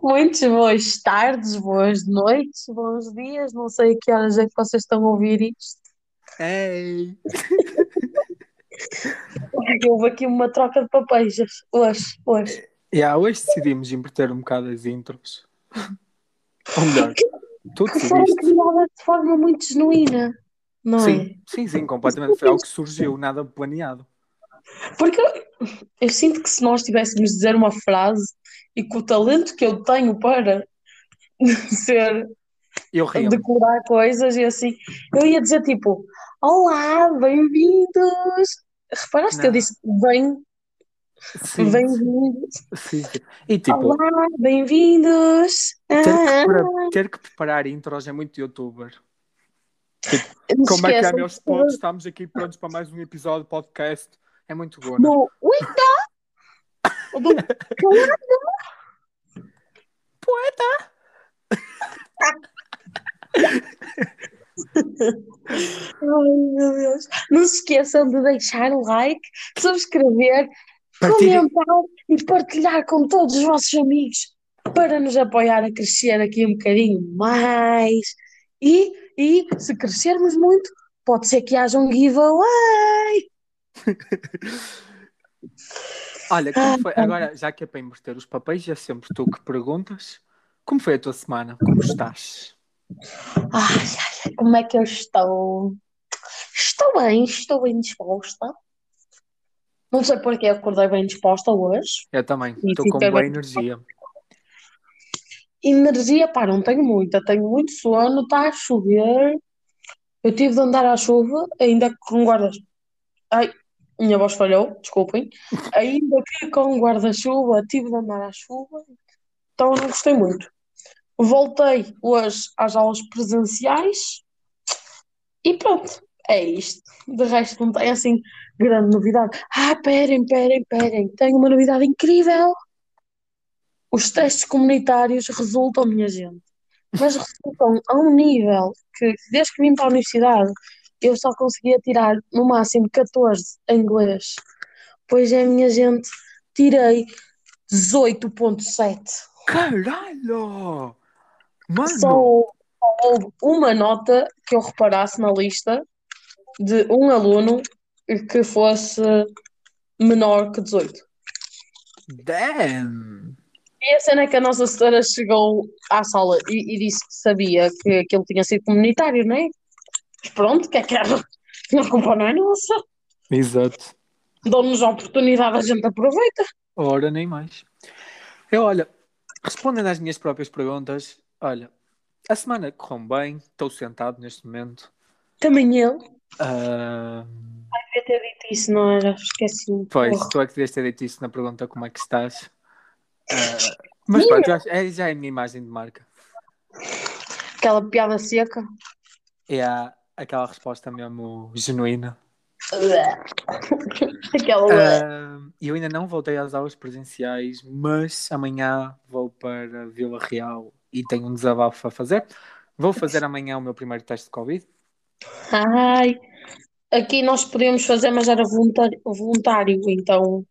Muitas boas tardes, boas noites, bons dias. Não sei a que horas é que vocês estão a ouvir isto. Ei! Houve aqui uma troca de papéis hoje. hoje. Yeah, hoje decidimos inverter um bocado as intros. Ou melhor, tu Que foram criadas de forma muito genuína, não é? Sim, sim, sim, completamente. Foi algo que surgiu, nada planeado. Porque eu, eu sinto que se nós tivéssemos de dizer uma frase e com o talento que eu tenho para ser, decorar coisas e assim, eu ia dizer tipo, Olá, bem-vindos! Reparaste que eu Não. disse bem, bem-vindos? E tipo, Olá, bem-vindos! ter que, Ah, ter que preparar intros é muito youtuber. não se Como é que é, meus potes? Estamos aqui prontos para mais um episódio de podcast. É muito bom, né? do Poeta! Ai, meu Deus. Não se esqueçam de deixar o like, subscrever, Partilhem. comentar e partilhar com todos os vossos amigos para nos apoiar a crescer aqui um bocadinho mais. E, e se crescermos muito, pode ser que haja um giveaway. Olha, como Ah, foi? Agora, já que é para inverter os papéis, é sempre tu que perguntas. Como foi a tua semana? Como estás? Ai, como é que eu estou? Estou bem, estou bem disposta. Não sei porque eu acordei bem disposta hoje. Eu também. Estou com boa bem. energia. Energia, pá, não tenho muita, tenho muito sono, está a chover. Eu tive de andar à chuva, ainda com guarda. Ai, minha voz falhou, desculpem. Ainda que com guarda-chuva, tive de andar à chuva, então não gostei muito. Voltei hoje às aulas presenciais e pronto, é isto. De resto, não tem assim grande novidade. Ah, perem, perem, perem, tenho uma novidade incrível. Os testes comunitários resultam, minha gente, mas resultam a um nível que, desde que vim para a universidade, eu só conseguia tirar no máximo 14 em inglês. Pois é, minha gente, tirei 18,7. Caralho! Mano! Só houve, uma nota que eu reparasse na lista de um aluno que fosse menor que 18. Damn! E a cena é que a nossa senhora chegou à sala e, e disse que sabia que aquilo tinha sido comunitário, não é? Mas pronto, que é que era? A culpa não é nossa. Exato. Dão-nos a oportunidade, a gente aproveita. Ora, nem mais. Eu, olha, respondendo às minhas próprias perguntas, olha, a semana correu bem, estou sentado neste momento. Também eu. Ah, Devia ter dito isso, não era? Esqueci-me. pois, Porra. tu é que devias ter dito isso na pergunta como é que estás. Ah, mas pronto, acho- é, já é a minha imagem de marca. Aquela piada seca. É a- aquela resposta mesmo genuína. Aquela. Ah, eu ainda não voltei às aulas presenciais, mas amanhã vou para Vila Real e tenho um desabafo a fazer. Vou fazer amanhã o meu primeiro teste de Covid. Ai, aqui nós podíamos fazer, mas era voluntário, voluntário, então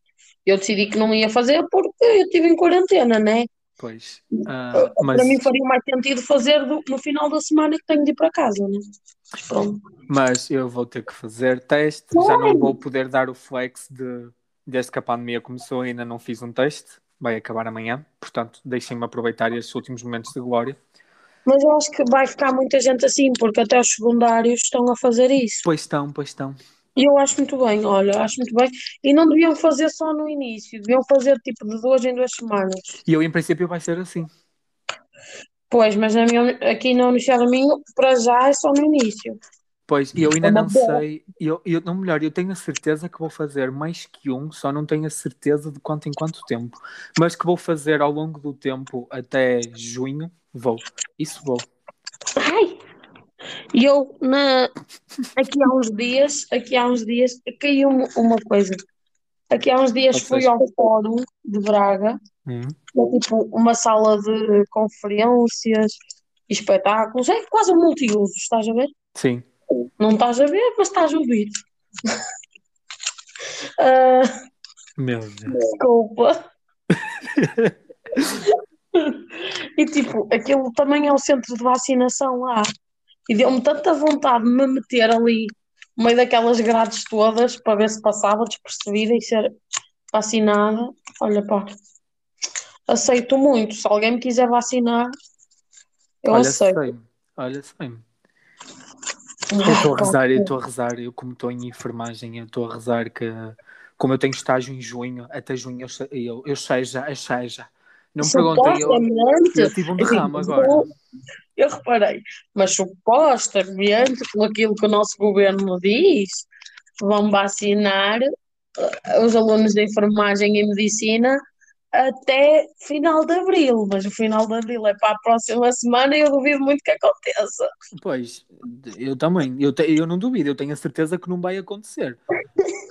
eu decidi que não ia fazer porque eu estive em quarentena, né? Pois. Ah, mas, Para mim faria mais sentido fazer do- no final da semana que tenho de ir para casa, né? Mas pronto. mas eu vou ter que fazer teste. Já não vou poder dar o flex de desde que a pandemia começou ainda não fiz um teste. Vai acabar amanhã. Portanto, deixem-me aproveitar estes últimos momentos de glória. Mas eu acho que vai ficar muita gente assim, porque até os secundários estão a fazer isso. Pois estão, pois estão. E eu acho muito bem, olha, acho muito bem. E não deviam fazer só no início, deviam fazer tipo de duas em duas semanas. E eu, em princípio, vai ser assim. Pois, mas na minha, aqui Universidade do Minho, para já é só no início. Pois, e eu ainda É não boa. sei, eu, eu, não melhor, eu tenho a certeza que vou fazer mais que um, só não tenho a certeza de quanto em quanto tempo, mas que vou fazer ao longo do tempo até junho, vou, isso vou. Ai! E eu, na, aqui há uns dias, aqui há uns dias, caiu-me uma coisa. Aqui há uns dias Ou fui seja- ao Fórum de Braga, Hum, é tipo uma sala de conferências e espetáculos, é quase um multiuso, estás a ver? Sim, Não estás a ver, mas estás a ouvir. Ah, meu Deus. desculpa. E tipo, aquilo também é o centro de vacinação lá. E deu-me tanta vontade de me meter ali no meio daquelas grades todas para ver se passava despercebida e ser vacinada. Olha, pá, aceito muito. Se alguém me quiser vacinar, eu Olha, aceito. sei. Olha, sei. Eu estou a rezar, eu estou a rezar, eu como estou em enfermagem, eu estou a rezar que, como eu tenho estágio em junho, até junho eu, eu, eu seja, eu seja. Não me perguntem, eu, Supostamente, eu tive um derrame agora. eu- Eu reparei, mas supostamente, com aquilo que o nosso governo diz, vão vacinar eh, os alunos de enfermagem e medicina até final de abril, mas o final de abril é para a próxima semana e eu duvido muito que aconteça. Pois, eu também, eu, te- eu não duvido, eu tenho a certeza que não vai acontecer.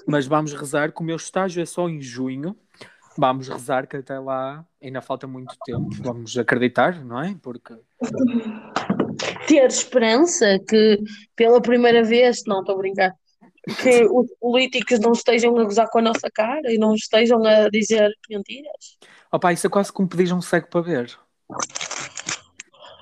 Mas vamos rezar que o meu estágio é só em junho. Vamos rezar que até lá ainda falta muito tempo. Vamos acreditar, não é? Porque Ter esperança que pela primeira vez, não estou a brincar, que os políticos não estejam a gozar com a nossa cara e não estejam a dizer mentiras. Opa, isso é quase como pedir um cego para ver.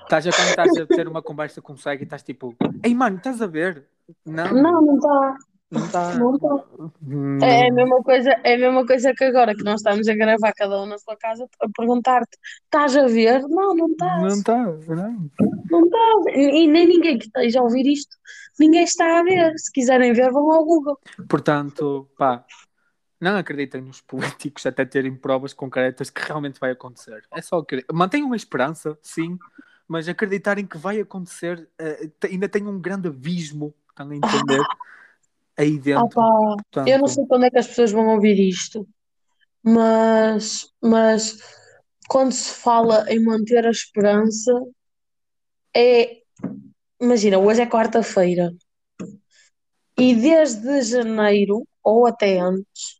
Estás a quando estás a ter uma conversa com um cego e estás tipo, ei mano, estás a ver? Não, Não, não está. não está. Não está. Hum, É a mesma coisa, é a mesma coisa que agora que nós estamos a gravar cada um na sua casa a perguntar-te: estás a ver? Não, não estás. Não está, não. Não estás. E nem ninguém que esteja a ouvir isto, ninguém está a ver. Se quiserem ver, vão ao Google. Portanto, pá, não acreditem nos políticos até terem provas concretas que realmente vai acontecer. É só acreditar. Mantenham a esperança, sim, mas acreditarem que vai acontecer, te- ainda tem um grande abismo, estão a entender? Aí dentro. Portanto, eu não sei quando é que as pessoas vão ouvir isto, mas, mas quando se fala em manter a esperança, é. Imagina, hoje é quarta-feira e desde janeiro, ou até antes,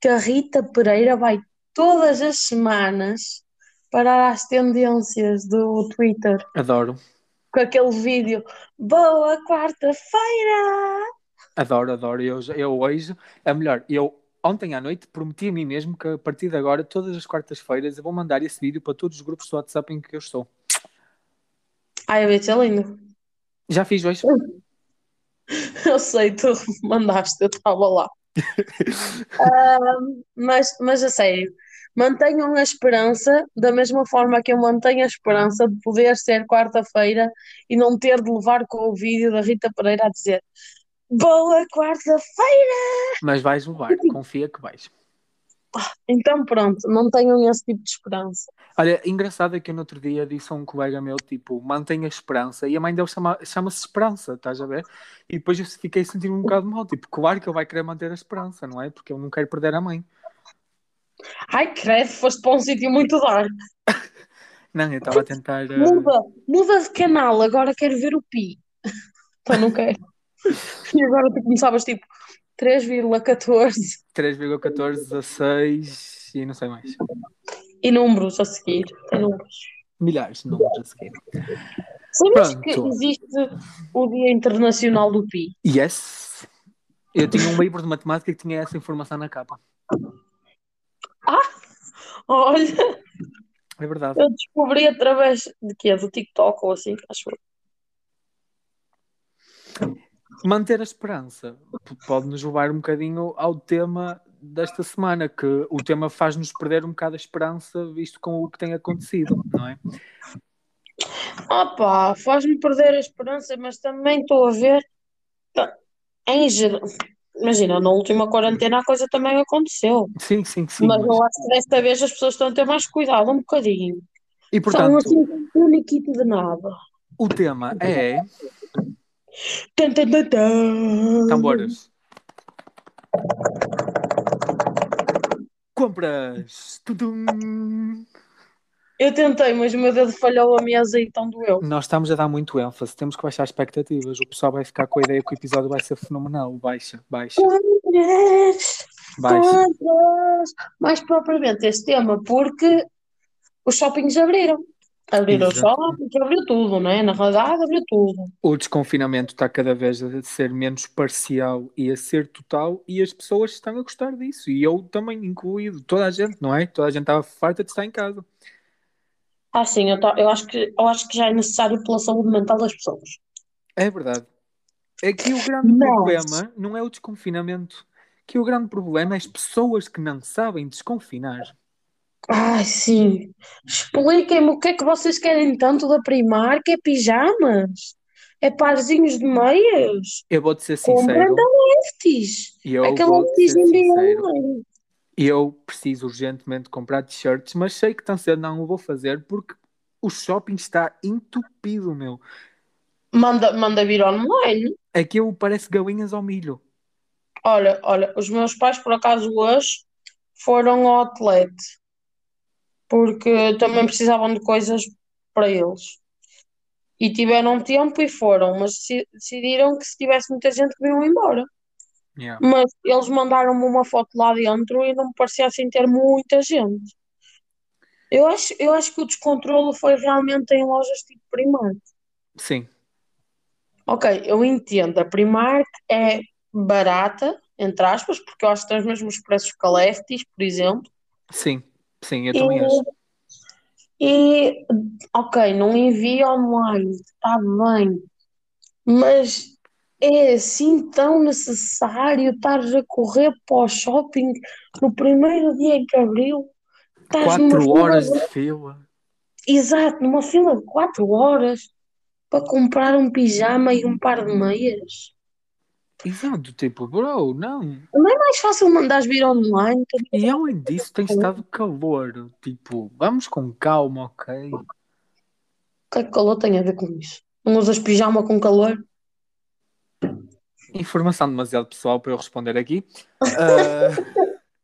que a Rita Pereira vai todas as semanas parar às tendências do Twitter adoro, com aquele vídeo Boa quarta-feira! adoro, adoro. Eu, eu hoje, é melhor, eu ontem à noite prometi a mim mesmo que a partir de agora, todas as quartas-feiras, eu vou mandar esse vídeo para todos os grupos do WhatsApp em que eu estou. Ai, a Beth é lindo. Já fiz hoje. Eu sei, tu mandaste, eu estava lá. Ahm, mas, mas a sério, mantenham a esperança da mesma forma que eu mantenho a esperança de poder ser quarta-feira e não ter de levar com o vídeo da Rita Pereira a dizer Boa quarta-feira! Mas vais levar, confia que vais. Então pronto, não tenham esse tipo de esperança. Olha, engraçado é que eu no outro dia disse a um colega meu, tipo, mantenha a esperança, e a mãe dele chama- chama-se Esperança, estás a ver? E depois eu fiquei sentindo um bocado mal, tipo, claro que ele vai querer manter a esperança, não é? Porque eu não quero perder a mãe. Ai, credo, foste para um sítio muito dark. Não, eu estava a tentar. eh, Muda, muda de canal, agora quero ver o Pi. Então não quero. E agora tu começavas tipo 3,14 3,14, 16 e não sei mais. E números a seguir. Tem números. Milhares de números a seguir. Sabias que existe o Dia Internacional do Pi? Yes! Eu tinha um livro de matemática que tinha essa informação na capa. Olha, É verdade. eu descobri através de quê? Do TikTok ou assim, acho. Manter a esperança pode nos levar um bocadinho ao tema desta semana, que o tema faz-nos perder um bocado a esperança, visto com o que tem acontecido, não é? Opa, faz-me perder a esperança, mas também estou a ver. Em geral, imagina, na última quarentena a coisa também aconteceu. Sim, sim, sim. Mas mas- eu acho que desta vez as pessoas estão a ter mais cuidado, um bocadinho. E São portanto, assim, uniquito de nada. o tema é Tan, tan, tan, tan. tambores. Compras. Tudum. Eu tentei, mas o meu dedo falhou a mesa e então doeu. Nós estamos a dar muito ênfase, temos que baixar expectativas. O pessoal vai ficar com a ideia que o episódio vai ser fenomenal. Baixa, baixa, Compras, baixa. compras. Mais propriamente este tema, porque os shoppings abriram. Abriram Exato. shoppings, abriu tudo, não é? Na realidade, abriu tudo. O desconfinamento está cada vez a ser menos parcial e a ser total, e as pessoas estão a gostar disso, e eu também incluído, toda a gente, não é? Toda a gente estava farta de estar em casa. Ah, sim, eu, tô- eu acho que, eu acho que já é necessário pela saúde mental das pessoas. É verdade. Aqui o grande Mas- problema não é o desconfinamento. Que o grande problema é as pessoas que não sabem desconfinar. Ai, sim. Expliquem-me o que é que vocês querem tanto da Primark? É pijamas? É parzinhos de meias? Eu vou-te ser sincero. da Lefties. Aquela Lefties em. Eu preciso urgentemente comprar t-shirts, mas sei que tão cedo não o vou fazer porque o shopping está entupido, meu. Manda, manda vir online. Aquilo parece galinhas ao milho. Olha, olha, os meus pais por acaso hoje foram ao outlet porque também precisavam de coisas para eles. E tiveram tempo e foram, mas deci- decidiram que se tivesse muita gente que vinham embora. Yeah. Mas eles mandaram-me uma foto lá dentro e não me parecia assim ter muita gente. Eu acho, eu acho que o descontrole foi realmente em lojas tipo Primark. Sim, Ok, eu entendo, a Primark é barata, entre aspas, porque eu acho que tem os mesmos preços que a Lefties, por exemplo. sim, sim, eu também acho. E, ok, não envia online, está bem, mas é assim tão necessário estares a correr para o shopping no primeiro dia em que abriu? Quatro horas de- de fila. Exato, numa fila de quatro horas para comprar um pijama e um par de meias. Exato, tipo, bro, não. Não é mais fácil mandares vir online? E além disso, tem estado calor. Tipo, vamos com calma, ok? O que é que calor tem a ver com isso? Não usas pijama com calor? Informação demasiado pessoal para eu responder aqui. Ah,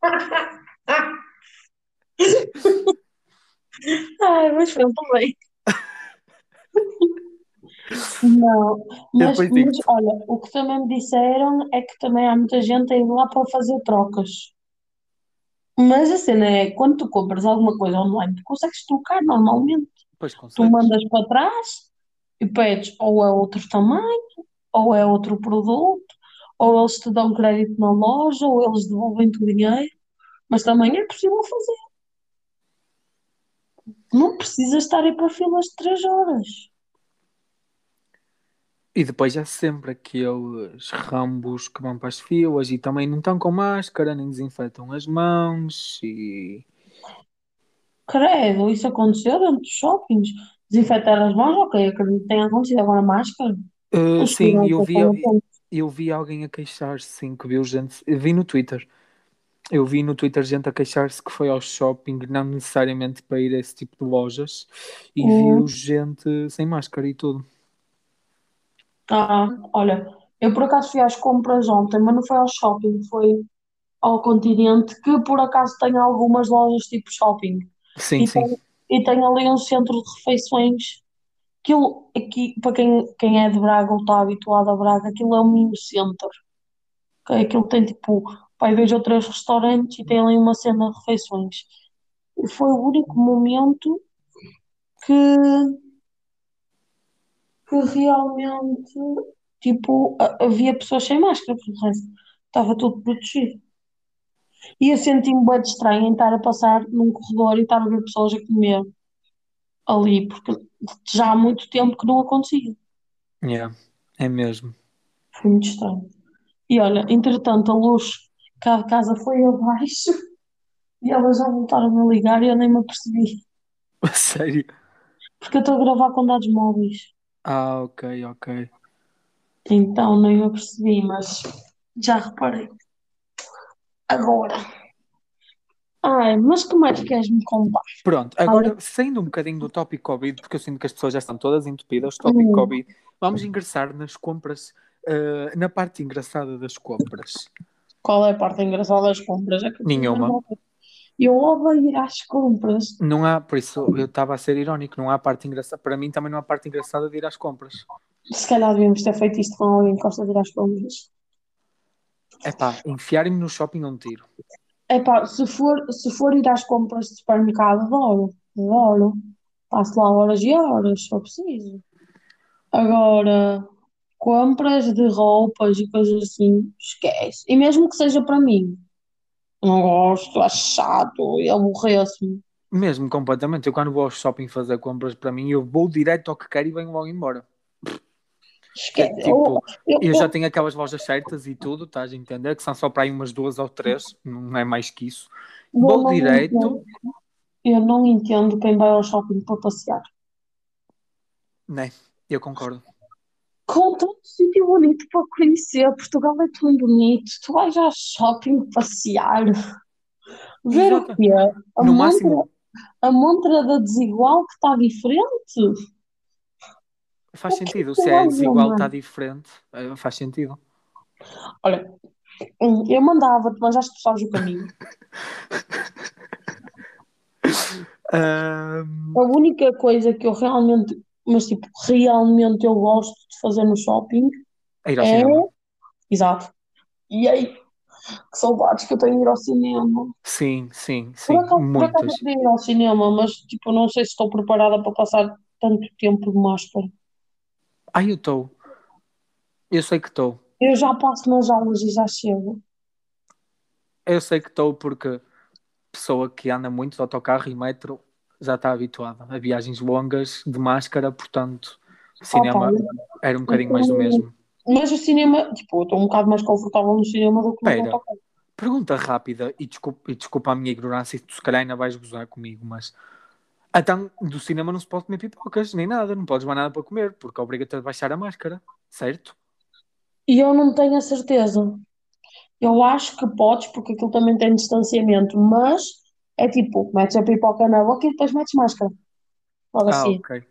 Ai, mas pronto, bem. Não, mas, mas olha, o que também me disseram é que também há muita gente a ir lá para fazer trocas. Mas a cena é, quando tu compras alguma coisa online, tu consegues trocar normalmente. Depois Tu consegues. mandas para trás e pedes ou é outro tamanho, ou é outro produto, ou eles te dão crédito na loja, ou eles devolvem-te o dinheiro. Mas também é possível fazer. Não precisas estar aí para filas de três horas. E depois há sempre aqueles rambos que vão para as filas e também não estão com máscara, nem desinfetam as mãos e. Credo, isso aconteceu dentro dos shoppings. Desinfetar as mãos, ok, acredito que tenha acontecido. Agora a máscara. Uh, sim, eu vi, eu vi alguém a queixar-se, sim, que viu gente. Eu vi no Twitter. Eu vi no Twitter gente a queixar-se que foi ao shopping, não necessariamente para ir a esse tipo de lojas, e Hum. viu gente sem máscara e tudo. Ah, olha, eu por acaso fui às compras ontem, mas não foi ao shopping, foi ao Continente, que por acaso tem algumas lojas tipo shopping. Sim, E sim. tem, e tem ali um centro de refeições. Aquilo aqui, para quem, quem é de Braga ou está habituado a Braga, aquilo é um mini centro. Aquilo tem tipo, pai, dois ou três restaurantes e tem ali uma cena de refeições. E foi o único momento que, que realmente, tipo, ha- havia pessoas sem máscara, porque o resto estava tudo protegido. E eu senti-me bem estranho em estar a passar num corredor e estar a ver pessoas a comer ali, porque já há muito tempo que não acontecia. Yeah, é mesmo. Foi muito estranho. E olha, entretanto, a luz cá de casa foi abaixo e elas já voltaram a ligar e eu nem me apercebi. Sério. Porque eu estou a gravar com dados móveis. Ah, ok, ok. Então nem me apercebi, mas já reparei. Agora. Ai, mas como é que queres me contar? Pronto, agora saindo um bocadinho do tópico Covid, porque eu sinto que as pessoas já estão todas entupidas, tópico Hum. Covid, vamos ingressar nas compras, eh, na parte engraçada das compras. Qual é a parte engraçada das compras? É eu Nenhuma. Eu odeio ir às compras. Não há, por isso eu estava a ser irónico, não há parte engraçada. Para mim também não há parte engraçada de ir às compras. Se calhar devíamos ter feito isto com alguém que gosta de ir às compras. É pá, enfiarem-me no shopping é um tiro. Epá, se for, se for ir às compras de supermercado, adoro, adoro. Passo lá horas e horas, for preciso. Agora, compras de roupas e coisas assim, esquece. E mesmo que seja para mim, não gosto, acho chato e aborreço-me. Mesmo completamente. Eu quando vou ao shopping fazer compras para mim, eu vou direto ao que quero e venho logo embora. Que, Esquece. tipo, eu, eu eu- já tenho aquelas lojas certas e tudo, estás a entender? Que são só para aí umas duas ou três, não é mais que isso. Vou direto. entendo- Eu não entendo quem vai ao shopping para passear. Né? Eu concordo. Com tanto sítio bonito para conhecer, Portugal é tão bonito. Tu vais ao shopping passear, ver o Exato. quê? A No montra, máximo, a montra da desigual que está diferente? faz O sentido. que Se é desigual, está diferente. eh, Faz sentido. Olha, hum, eu mandava-te, mas acho que tu sabes o caminho. Ahm, A única coisa que eu realmente, mas tipo, realmente eu gosto de fazer no shopping é ir ao é. cinema. Exato. E aí, que saudades que eu tenho de ir ao cinema. Sim, sim, Por sim. acaso, por acaso eu ir ao cinema, mas tipo, não sei se estou preparada para passar tanto tempo de máscara. Ai, eu estou. Eu sei que estou. Eu já passo nas aulas e já chego. Eu sei que estou porque pessoa que anda muito de autocarro e metro já está habituada a viagens longas de máscara, portanto, o cinema Opa, era um bocadinho mais do mesmo. mas o cinema, tipo, eu estou um bocado mais confortável no cinema do que no autocarro. Pergunta rápida, e desculpa, e desculpa a minha ignorância, tu se calhar ainda vais gozar comigo, mas então do cinema não se pode comer pipocas, nem nada, não podes mais nada para comer, porque obriga-te a baixar a máscara, certo? E eu não tenho a certeza. Eu acho que podes, porque aquilo também tem distanciamento, mas é tipo, metes a pipoca na boca e depois metes máscara. Logo Ah, assim. ok.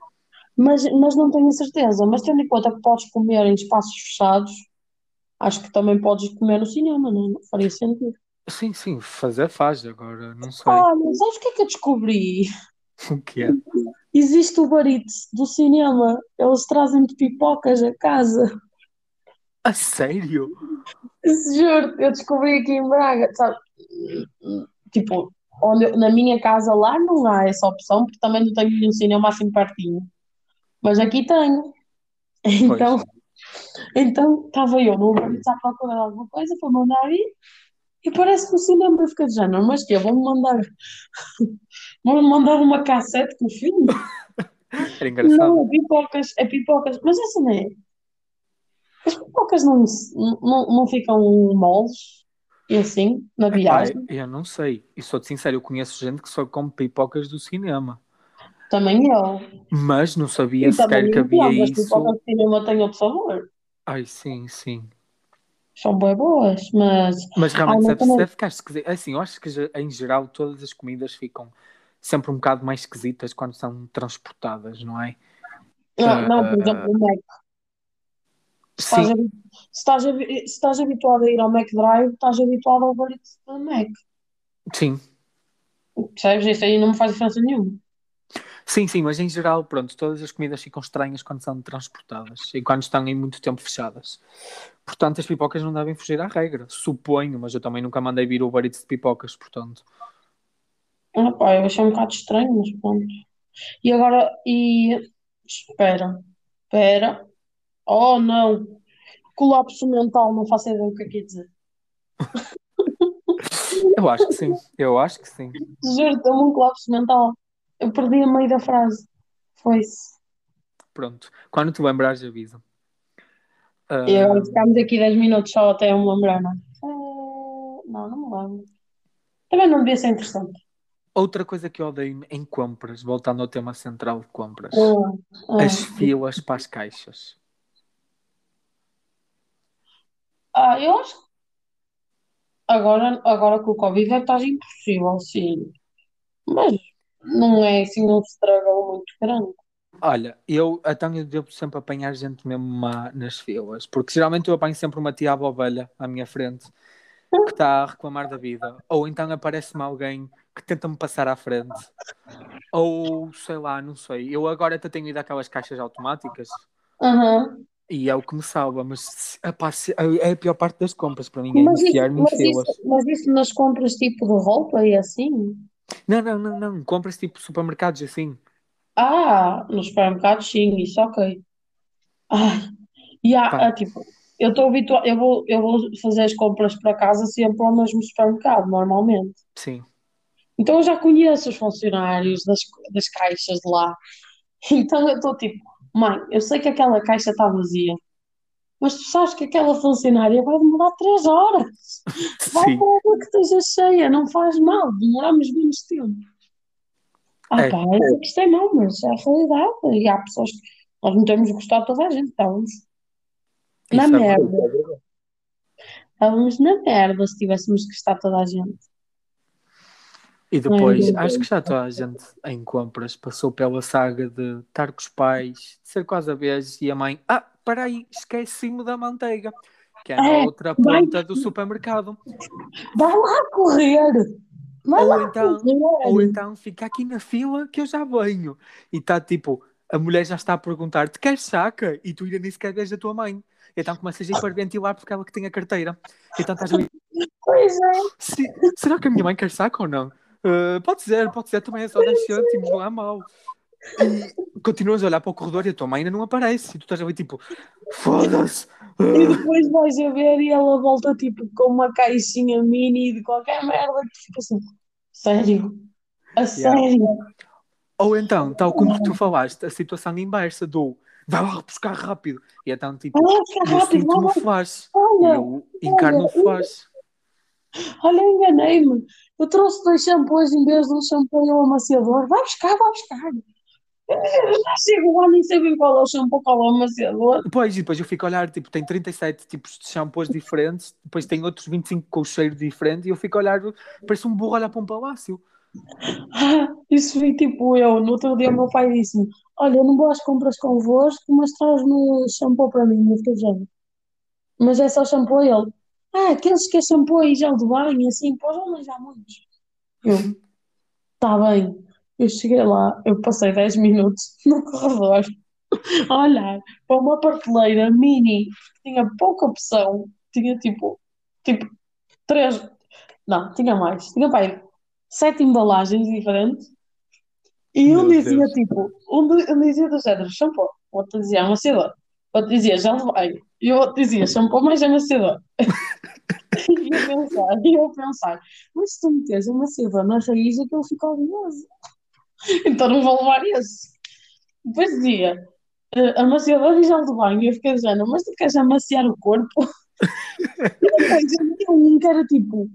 Mas, mas não tenho certeza. Mas tendo em conta que podes comer em espaços fechados, acho que também podes comer no cinema, não, não faria sentido. Sim, sim, fazer faz, agora não sei Olha, sabes o que é que eu descobri? o que é. Existe o Eats do cinema. Eles trazem-te pipocas a casa. A sério? Juro, eu descobri aqui em Braga, sabe? Tipo, onde eu- na minha casa lá não há essa opção, porque também não tenho nenhum cinema assim pertinho. Mas aqui tenho. Então, então estava eu no Uber à procura de alguma coisa para mandar ir e parece que o cinema fica de género, mas que vão-me mandar vão-me mandar uma cassete com o filme? Era engraçado. Não, é pipocas, é pipocas, mas essa não é. As pipocas não, não, não ficam moles e assim, na viagem. eu não sei. E sou-te sincero, eu conheço gente que só come pipocas do cinema. Também eu. Mas não sabia E sequer que havia entendo, as isso. pipocas de cinema têm outro sabor. Ai, sim, sim. São bem boas, mas Mas realmente mas deve, também- deve ficar esquisito. Assim, eu acho que em geral todas as comidas ficam sempre um bocado mais esquisitas quando são transportadas, não é? não, não, por exemplo, o Mac. Se estás, Sim, se, estás, se estás habituado a ir ao Mac Drive, estás habituado ao Uber Eats da Mac. sim. Percebes? Isso aí não me faz diferença nenhuma. Sim, sim, mas em geral, pronto, todas as comidas ficam estranhas quando são transportadas e quando estão em muito tempo fechadas. Portanto, as pipocas não devem fugir à regra, suponho, mas eu também nunca mandei vir o Uber Eats de pipocas, portanto. Ah, pá, eu achei um bocado estranho, mas pronto. E agora, e espera, espera. Oh, não. Colapso mental, não faço ideia do que é que ia dizer. Eu acho que sim, eu acho que sim. Juro, deu-me um colapso mental. Eu perdi a meio da frase. Foi-se. Pronto, quando te lembrares, avisa. Ah, E agora ficámos aqui 10 minutos só até eu me lembrar, não é? Eh, Não, não me lembro. Também não devia ser interessante. outra coisa que eu odeio em compras, voltando ao tema central de compras, ah. as filas para as caixas. Ah, eu acho que agora, agora com o Covid vai estar impossível, sim. Mas não é assim um estrago muito grande. Olha, eu então eu devo sempre apanhar gente mesmo má nas filas, porque geralmente eu apanho sempre uma tia ovelha à minha frente que está a reclamar da vida, ou então aparece-me alguém que tenta-me passar à frente, ou sei lá, não sei. Eu agora até tenho ido àquelas caixas automáticas Aham. E é o que me salva, mas epá, se- é a pior parte das compras para mim, é Mas isso, enfiar-me em mas, isso, mas isso nas compras tipo de roupa e assim? Não, não, não, não, compras tipo supermercados assim. Ah, nos supermercados sim, isso ok. Ah, e há, Pá. ah, tipo, eu estou habituado, eu vou, eu vou fazer as compras para casa sempre ao mesmo supermercado, normalmente. Sim. Então eu já conheço os funcionários das, das caixas de lá. Então eu estou tipo, mãe, eu sei que aquela caixa está vazia, mas tu sabes que aquela funcionária vai demorar três horas. Vai Sim. para que esteja cheia, não faz mal, demoramos menos tempo. Ah, É. pá, que isto é mau, mas é a realidade. E há pessoas que nós não temos de toda a gente, estávamos na é merda. Estávamos na merda se tivéssemos de toda a gente. E depois, Ai, acho que já toda a gente em compras passou pela saga de estar com os pais, de ser quase a vez, e a mãe, ah, para aí, esqueci-me da manteiga, que é na É, outra vai. ponta do supermercado. Vai lá correr! Vai Ou lá então, correr! ou então fica aqui na fila que eu já venho. E está tipo, a mulher já está a perguntar-te, queres saca? E tu ainda nem sequer vês a tua mãe. Então começas a hiperventilar porque ela que tem a carteira. Então estás ali, Pois é, "Se- será que a minha mãe quer saca ou não? "Ah, pode ser, pode ser, também é só 10 cêntimos, não é mau. E continuas a olhar para o corredor e a tua mãe ainda não aparece. E tu estás ali tipo, foda-se. e Ah." depois vais a ver e ela volta tipo com uma caixinha mini de qualquer merda que tu fica assim, sério? A sério? Ou então, tal como tu falaste, a situação inversa do vai lá buscar rápido. E então, tipo, ficar eu rápido, sinto-me o vai lá, flash. E olha, eu encarno o flash. olha, enganei-me. Eu trouxe dois shampoos em vez de um shampoo e um amaciador. Vai buscar, vai buscar. Eu já chego lá, nem sei bem qual é o shampoo, qual é o amaciador. Depois, e depois eu fico a olhar, tipo, tem 37 tipos de shampoos diferentes, depois tem outros 25 com cheiro diferente, e eu fico a olhar, parece um burro a olhar para um palácio. Ah, isso foi tipo eu. No outro dia, o meu pai disse-me: Olha, eu não vou às compras convosco, mas traz-me shampoo para mim. Eu fiquei já. Mas é só shampoo ele. Ah, aqueles que é shampoo e gel de banho, assim, já não já muitos. Eu, tá bem. Eu cheguei lá, eu passei 10 minutos no corredor a olhar para uma prateleira mini que tinha pouca opção, tinha tipo, tipo, três, não, tinha mais, tinha pai, sete embalagens diferentes e um Meu dizia Deus. tipo, um, um dizia do género shampoo, outro dizia amaciador, outro dizia de banho e o outro dizia shampoo mais amaciador. E eu pensar, e eu pensar, mas se tu meteres amaciador na raiz, aquilo fica oleoso. Então não vou levar esse. Depois dizia, eh, amaciador e gel de banho. E eu fiquei dizendo, mas tu queres amaciar o corpo? E depois eu tinha um que era tipo,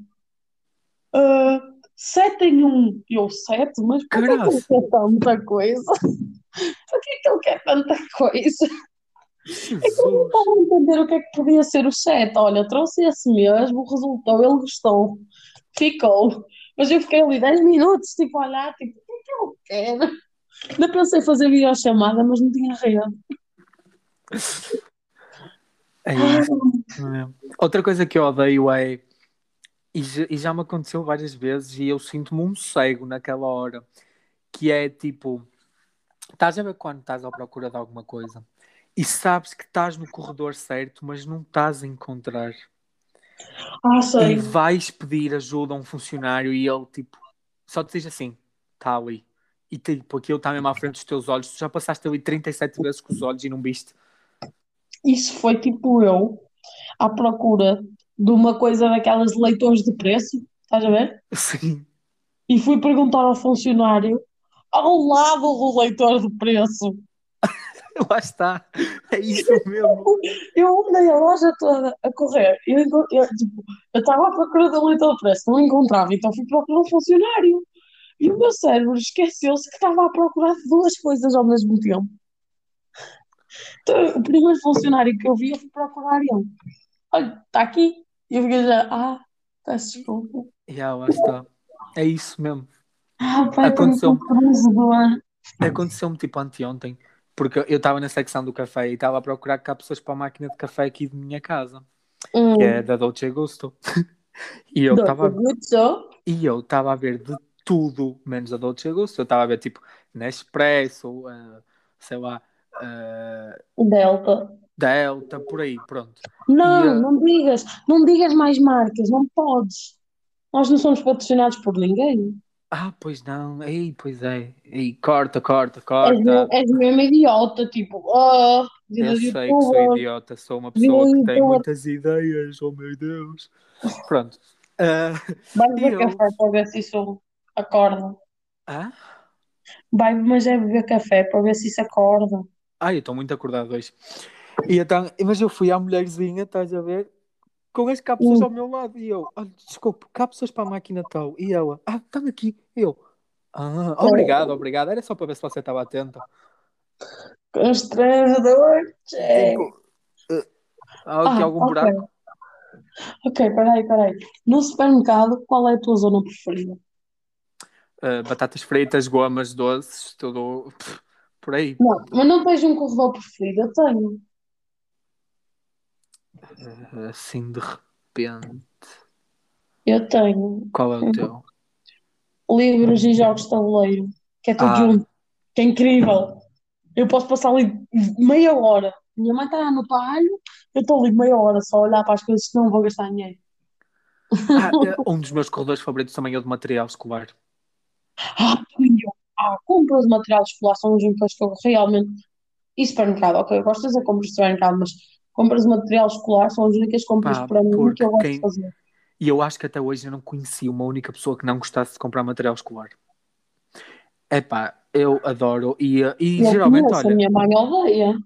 eh, sete em um. E eu, sete? Mas por que é que ele quer tanta coisa? Por que é que ele quer tanta coisa? Eu não Jesus. estava a entender o que é que podia ser o sete. Olha, trouxe esse mesmo, resultou, ele gostou, ficou. Mas eu fiquei ali 10 minutos, tipo, a olhar, tipo, o que é que eu quero? Ainda pensei fazer videochamada, mas não tinha rede. É? Outra coisa que eu odeio é, e já, e já me aconteceu várias vezes, e eu sinto-me um cego naquela hora, que é tipo, estás a ver quando estás à procura de alguma coisa e sabes que estás no corredor certo, mas não estás a encontrar. Ah, E sei. vais pedir ajuda a um funcionário e ele, tipo, só te diz assim: está ali. E tipo, aquilo está mesmo à frente dos teus olhos. Tu já passaste ali 37 vezes com os olhos e não viste. Isso foi tipo eu, à procura de uma coisa daquelas de leitores de preço, estás a ver? Sim. E fui perguntar ao funcionário ao lado do leitor de preço. Lá está. É isso mesmo. Eu andei a loja toda a correr. Eu enco- eu, tipo, eu estava à procura de um leitor de preço, não encontrava, então fui procurar um funcionário. E o meu cérebro esqueceu-se que estava a procurar duas coisas ao mesmo tempo. Então, o primeiro funcionário que eu vi, eu fui procurar ele. Olha, está aqui. E eu fiquei já, ah, peço desculpa. Já, lá está. É isso mesmo. Ah, pai, tenho Aconteceu. Aconteceu-me tipo anteontem. Porque eu estava na secção do café e estava a procurar cá pessoas para a máquina de café aqui de minha casa, Hum, que é da Dolce Gusto. E eu estava e eu estava a ver de tudo menos a Dolce Gusto. Eu estava a ver tipo Nespresso, eh, sei lá, eh, Delta. Delta, por aí, pronto. Não, E, não digas, não digas mais marcas, não podes. Nós não somos patrocinados por ninguém. Ah, pois não. Ei, pois é. Ei, corta, corta, És, corta. me- és mesmo idiota, tipo, vida Eu sei que sou idiota, sou uma pessoa que tem muitas ideias, oh meu Deus. Pronto. Vais e beber eu, café para ver se isso. Acorda. Hã? Vai, mas é beber café para ver se isso acorda. Ai, eu estou muito acordado hoje. E então, mas eu fui à mulherzinha, estás a ver? Com as cápsulas Hum. ao meu lado. E eu, ah, desculpe, cápsulas para a máquina tal. E ela, ah, estão aqui. E eu, ah, obrigado, obrigado. Era só para ver se você estava atenta. Constrangedor. Tipo, eh, há aqui Ah, algum ok. buraco? Ok, peraí, peraí. No supermercado, qual é a tua zona preferida? Eh, batatas fritas, gomas, doces, tudo pff, por aí. Não, mas não tens um corredor preferido? Eu tenho. Eh, assim de repente. Eu tenho. Qual é o teu? Livros e jogos de tabuleiro. Que é tudo Ah. junto. Que é incrível. Eu posso passar ali meia hora. Minha mãe está no talho, eu estou ali meia hora só a olhar para as coisas que não vou gastar dinheiro. Ah, eh, um dos meus corredores favoritos também é o de material escolar. Ah, ah, compras de material escolar são as únicas que eu realmente. E supermercado, ok, eu gosto de fazer compras de supermercado, mas compras de material escolar são as únicas compras Pá, para mim que eu gosto quem- de fazer. E eu acho que até hoje eu não conheci uma única pessoa que não gostasse de comprar material escolar. Epá, eu adoro. E, eh, e Eu geralmente, conheço, a olha, minha mãe odeia.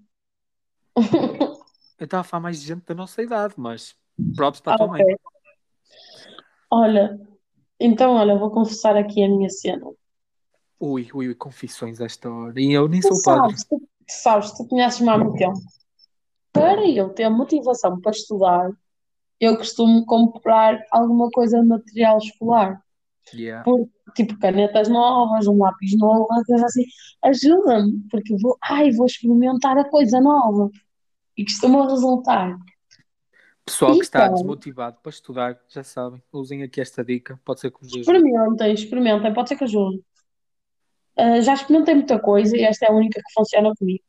eu estava a falar mais de gente da nossa idade, mas props para a Ah, tua mãe. ok. Olha, então, olha, vou confessar aqui a minha cena. Ui, ui, ui, confissões a esta hora. E eu nem Tu sou padre. sabes, tu, tu sabes, tu conheces-me há muito tempo. Para eu ter motivação para estudar, eu costumo comprar alguma coisa de material escolar. Yeah. Por, tipo canetas novas, um lápis novo, uma coisa assim. Ajuda-me, porque vou, ai, vou experimentar a coisa nova. E costuma resultar. Pessoal que está Então. desmotivado para estudar, já sabem, usem aqui esta dica. Pode ser que vos ajude. Experimentem, experimentem, pode ser que ajude. Ah, já experimentei muita coisa e esta é a única que funciona comigo.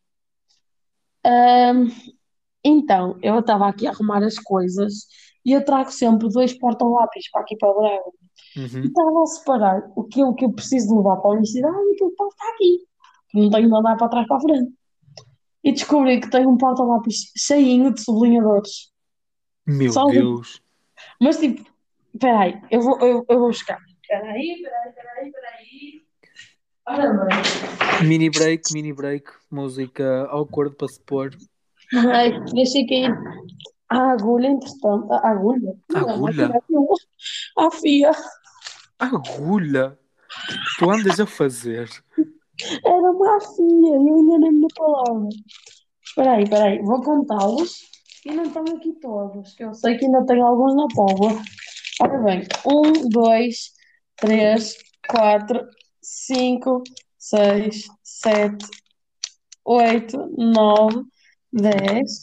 Ahm, então, eu estava aqui a arrumar as coisas e eu trago sempre dois porta-lápis para aqui para o Braga. E Uhum. estava a separar aquilo que eu preciso levar para a universidade e aquilo que estar aqui. Não tenho de andar para trás para a frente. E descobri que tenho um porta-lápis cheinho de sublinhadores. Meu Só Deus. Mas tipo, espera aí, eu vou, eu, eu vou buscar. Espera aí, espera aí. Ora bem. Mini break, mini break, música awkward para se pôr. Ai, deixei cair a agulha, entretanto. A agulha? Agulha? a fia. Agulha? Tu andas a fazer? Era uma fia, eu enganei-me na palavra. Espera aí, espera aí, vou contá-los. E não estão aqui todos, que eu sei que ainda tenho alguns na póvoa. Ora bem, um, dois, três, quatro, cinco, seis, sete, oito, nove, dez,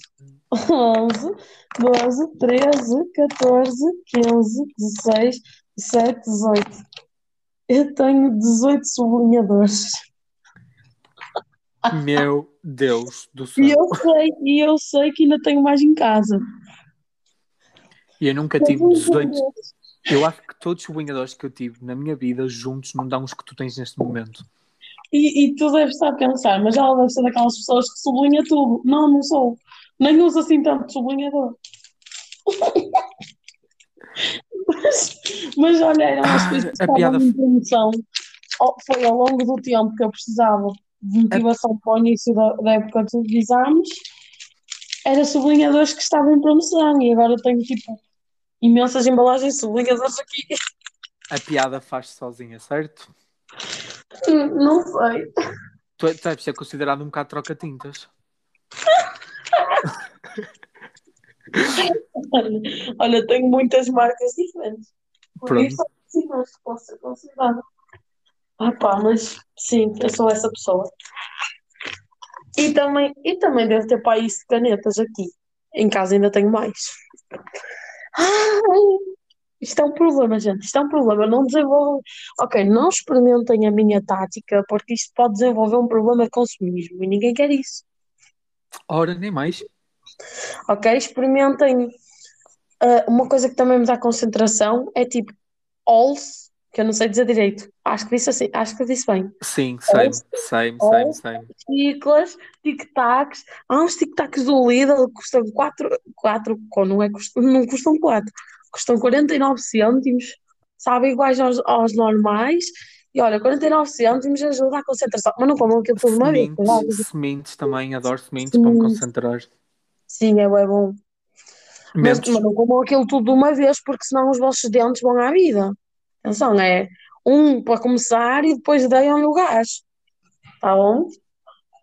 onze, doze, treze, quatorze, quinze, dezesseis, dezessete, dezoito. Eu tenho 18 sublinhadores. Meu Deus do E céu. eu sei, e eu sei que ainda tenho mais em casa. E eu nunca tive 18. Eu acho que todos os sublinhadores que eu tive na minha vida juntos não dão os que tu tens neste momento. E, e tu deves estar a pensar, mas ela deve ser daquelas pessoas que sublinha tudo. Não, não sou. Nem uso assim tanto sublinhador. mas, mas olha, eram as Ah, coisas que estavam em promoção. Oh, Foi ao longo do tempo que eu precisava de motivação para o início da, da época de exames. Era sublinhadores que estavam em promoção e agora tenho tipo imensas embalagens de sublinhadores aqui. A piada faz-se sozinha, certo? Não sei. Tu é- deves ser considerado um bocado troca-tintas. Olha, tenho muitas marcas diferentes. Por Pronto. isso, sim, acho que posso ser considerada. Ah pá, mas sim, eu sou essa pessoa. E também, e também devo ter para isso de canetas aqui. Em casa ainda tenho mais. Ai, isto é um problema, gente. Isto é um problema. Não desenvolvam. Ok, não experimentem a minha tática, porque isto pode desenvolver um problema de consumismo e ninguém quer isso. Ora, nem mais. Ok? Experimentem. ah, uma coisa que também me dá concentração é tipo alls, que eu não sei dizer direito. Acho que disse assim, acho que disse bem. Sim, same, same, same, same. Tic-tacs. Há uns tic-tacs do Lidl que custam 4, 4, não, é, não custam 4, custam 49 cêntimos. sabe, iguais aos, aos normais. E olha, 49 cêntimos ajuda a concentração. Mas não comam aquilo tudo de uma vez. Sementes, sementes também, adoro sementes para me concentrar. Sim, é bem bom. Mas, mas não comam aquilo tudo de uma vez, porque senão os vossos dentes vão à vida. Atenção, é um para começar e depois deiam-lhe o gás. Tá bom?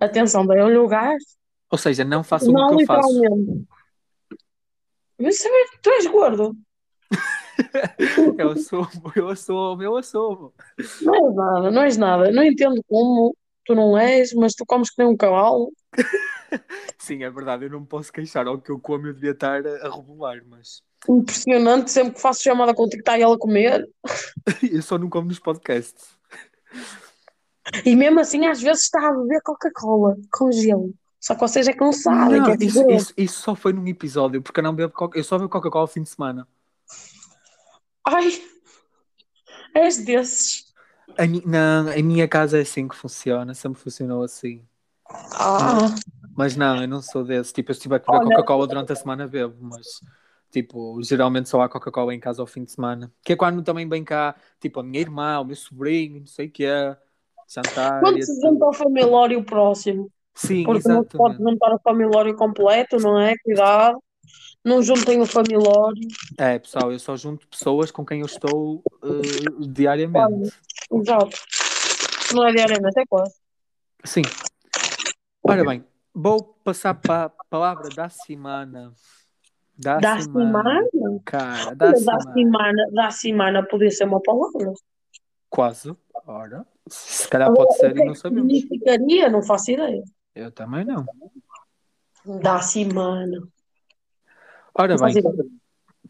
Atenção, deiam-lhe o gás. ou seja, não façam o Não que eu faço. Mas saber, tu és gordo. Eu assumo, eu assumo, eu assumo. Não és nada, não és nada. Não entendo como tu não és, mas tu comes que nem um cavalo. Sim, é verdade, eu não me posso queixar. Ao que eu como, eu devia estar a rebolar, mas Impressionante, sempre que faço chamada contigo está ela a comer. eu só não como nos podcasts. E mesmo assim, às vezes está a beber Coca-Cola com gelo. Só que vocês é que não sabem. Não, que é isso, isso, isso só foi num episódio, porque eu não bebo Coca- eu só bebo Coca-Cola ao fim de semana. Ai, és desses. A mi- não, a minha casa é assim que funciona, sempre funcionou assim. Ah, Mas não, eu não sou desse. Tipo, se tiver que beber Coca-Cola durante a semana, bebo, mas tipo, geralmente só há Coca-Cola em casa ao fim de semana. Que é quando também vem cá, tipo, a minha irmã, o meu sobrinho, não sei o que é, jantar. quando se etc. junta ao familório próximo. Sim, Porque não se pode exatamente. juntar o familório completo, não é? Cuidado. Não juntem o familório. É, pessoal, eu só junto pessoas com quem eu estou eh, diariamente. Exato. Não é diariamente, é quase. Sim. Ora bem, vou passar para a palavra da semana. Da, Da semana. semana? Cara, da Olha, Da semana. semana, da semana podia ser uma palavra. Quase. Ora, se calhar pode ser e não sabemos. Significaria, não faço ideia. Eu também não. Da semana. Ora bem,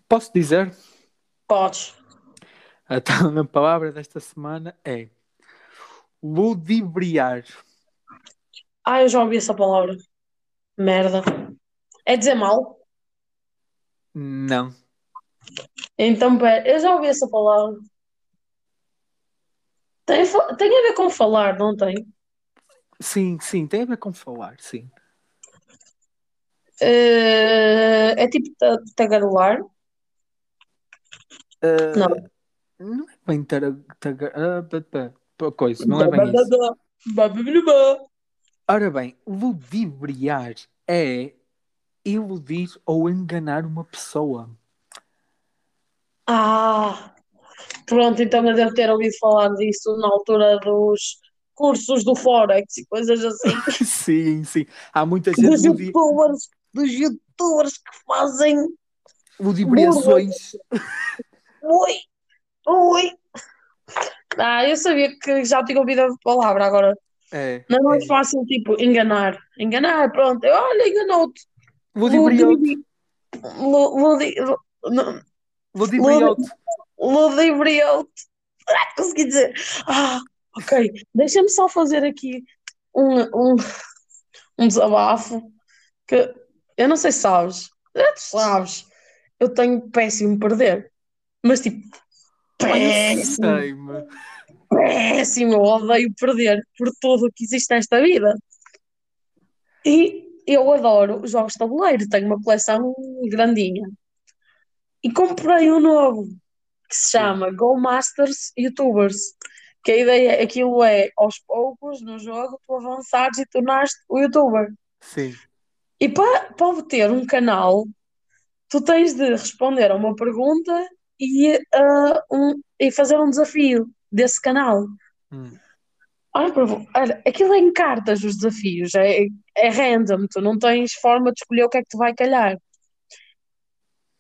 posso dizer? Podes. Então, a palavra desta semana é ludibriar. Ah, eu já ouvi essa palavra. Merda. É dizer mal? Não. Então, pera, eu já ouvi essa palavra. Tem, tem a ver com falar, não tem? Sim, sim, tem a ver com falar, sim. Eh, é tipo ta- tagarelar? Uh, Não. Não é bem tara, taga- ah, coisa, não é bem isso. Ora bem, ludibriar é iludir ou enganar uma pessoa. Ah, pronto, então eu devo ter ouvido falar disso na altura dos cursos do Forex e coisas assim. Sim, sim. Há muita gente Dos youtubers, dos youtubers que fazem. ludibriações. Ui, ui. Ah, eu sabia que já tinha ouvido a palavra, agora É, não é mais é. fácil, tipo, enganar. Enganar, pronto. Olha, enganou-te. Ludibriou-te. Ludibriou-te. Ah, consegui dizer. Ah, ok. Deixa-me só fazer aqui um, um, um desabafo que eu não sei se sabes. Já tu sabes. Eu tenho péssimo perder. Mas tipo, péssimo, sei-me. péssimo. Eu odeio perder por tudo o que existe nesta vida. E eu adoro jogos de tabuleiro. Tenho uma coleção grandinha. E comprei um novo que se chama Go Masters YouTubers. Que a ideia, aquilo é, aos poucos, no jogo, tu avançares e tornaste o youtuber. Sim. E para, para obter um canal, tu tens de responder a uma pergunta e, ah, um, e fazer um desafio desse canal. Hum. Olha, olha, aquilo é em cartas os desafios, é, é random, tu não tens forma de escolher o que é que te vai calhar.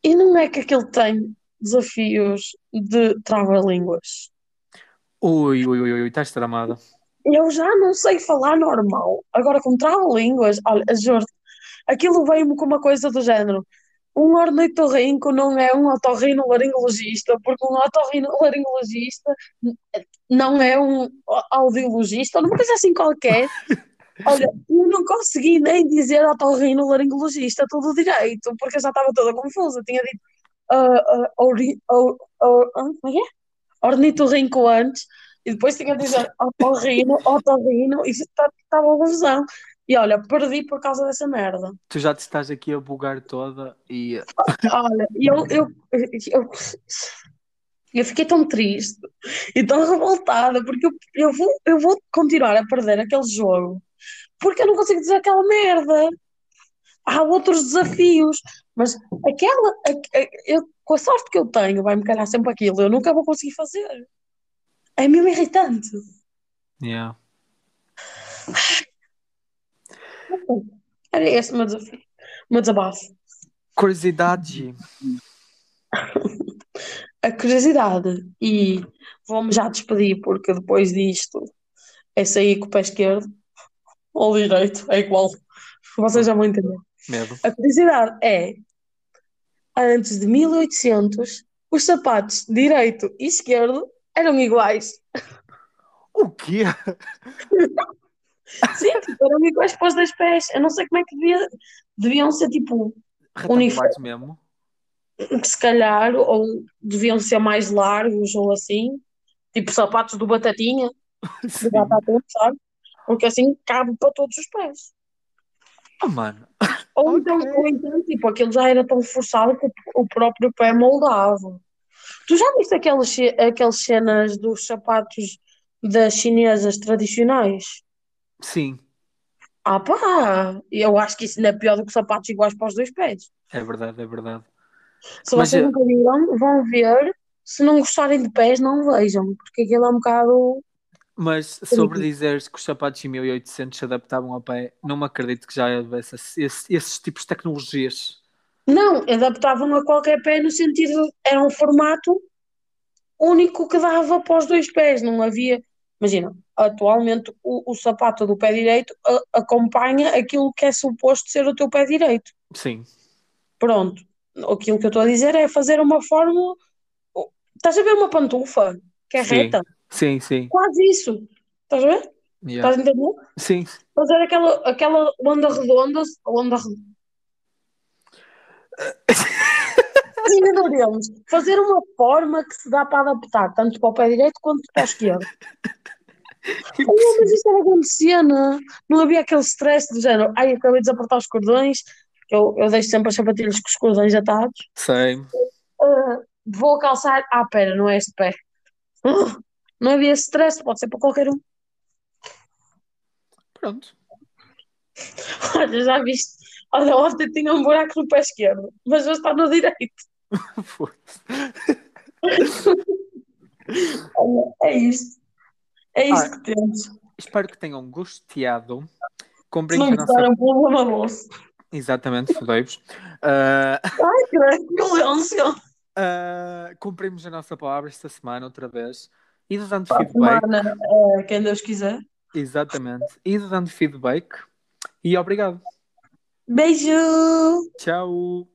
E não é que aquilo tem desafios de trava-línguas. Ui, ui, ui, ui, estás tramada. Eu já não sei falar normal. Agora, com trava-línguas, olha, juro, aquilo veio-me com uma coisa do género. Um ornitorrinco não é um otorrinolaringologista, porque um otorrinolaringologista não é um audiologista, uma coisa assim qualquer. Olha, eu não consegui nem dizer otorrinolaringologista tudo direito, porque eu já estava toda confusa. Tinha dito é que é? ornitorrinco antes, e depois tinha de dizer otorrino, otorrino, e estava uma confusão. E olha, perdi por causa dessa merda. Tu já te estás aqui a bugar toda e Olha, eu, eu, eu, Eu fiquei tão triste e tão revoltada porque eu, eu vou, eu vou continuar a perder aquele jogo porque eu não consigo dizer aquela merda. Há outros desafios, mas aquela, eu, com a sorte que eu tenho, vai-me calhar sempre aquilo, eu nunca vou conseguir fazer. É mesmo irritante. Yeah. Era esse o meu desafio, o meu desabafo. Curiosidade. A curiosidade, e vou-me já despedir, porque depois disto é sair com o pé esquerdo ou direito, é igual. Vocês já vão entender. Medo. A curiosidade é, antes de 1800, os sapatos direito e esquerdo eram iguais. O quê? Sim, tipo, eram iguais para os dois pés. Eu não sei como é que devia, deviam ser tipo, Retangulares mesmo. que se calhar, ou deviam ser mais largos ou assim, tipo sapatos do Batatinha, Sim. do Batatão, sabe? Porque assim cabe para todos os pés. Oh, mano. Ou, Ok. então, ou então, tipo, aquilo já era tão forçado que o, próprio pé moldava. Tu já viste aquelas, aquelas cenas dos sapatos das chinesas tradicionais? Sim, Ah pá, eu acho que isso ainda é pior do que sapatos iguais para os dois pés. é verdade, é verdade. Se Mas vocês eu- nunca viram, vão ver. Se não gostarem de pés, não vejam, porque aquilo é um bocado. Mas sobre dizeres que os sapatos em 1800 se adaptavam ao pé, não me acredito que já houvesse esse- esse- esses tipos de tecnologias. Não, adaptavam a qualquer pé no sentido. Era um formato único que dava para os dois pés, não havia. Imagina, atualmente o, o sapato do pé direito a- acompanha aquilo que é suposto ser o teu pé direito. Sim, Pronto. Aquilo que eu estou a dizer é fazer uma forma. Estás a ver uma pantufa que é Sim. reta? sim, sim. Quase isso. Estás a ver? Yeah. Estás a entender? Sim, Fazer aquela, aquela onda redonda. Onda redonda. Fazer uma forma que se dá para adaptar tanto para o pé direito quanto para o esquerdo. Oh, mas isto era grande cena. Não havia aquele stress do género. Ai, acabei de desapertar os cordões. Eu, eu deixo sempre as sapatilhas com os cordões atados. sei. Ah, vou calçar. Ah, pera, não é este pé. Ah, não havia stress, pode ser para qualquer um. Pronto. Olha, já viste? Olha, ontem tinha um buraco no pé esquerdo, mas hoje está no direito. Olha, é isto. É isto Ah. que temos. Espero que tenham gostado. Se Comprem não a nossa. gostaram, problema vosso. Exatamente, fodei-vos. Ah, Ai, que violência. ah, cumprimos a nossa palavra esta semana outra vez. E dando Para a feedback. semana, eh, quem Deus quiser. Exatamente. E dando feedback. E obrigado. Beijo! Tchau.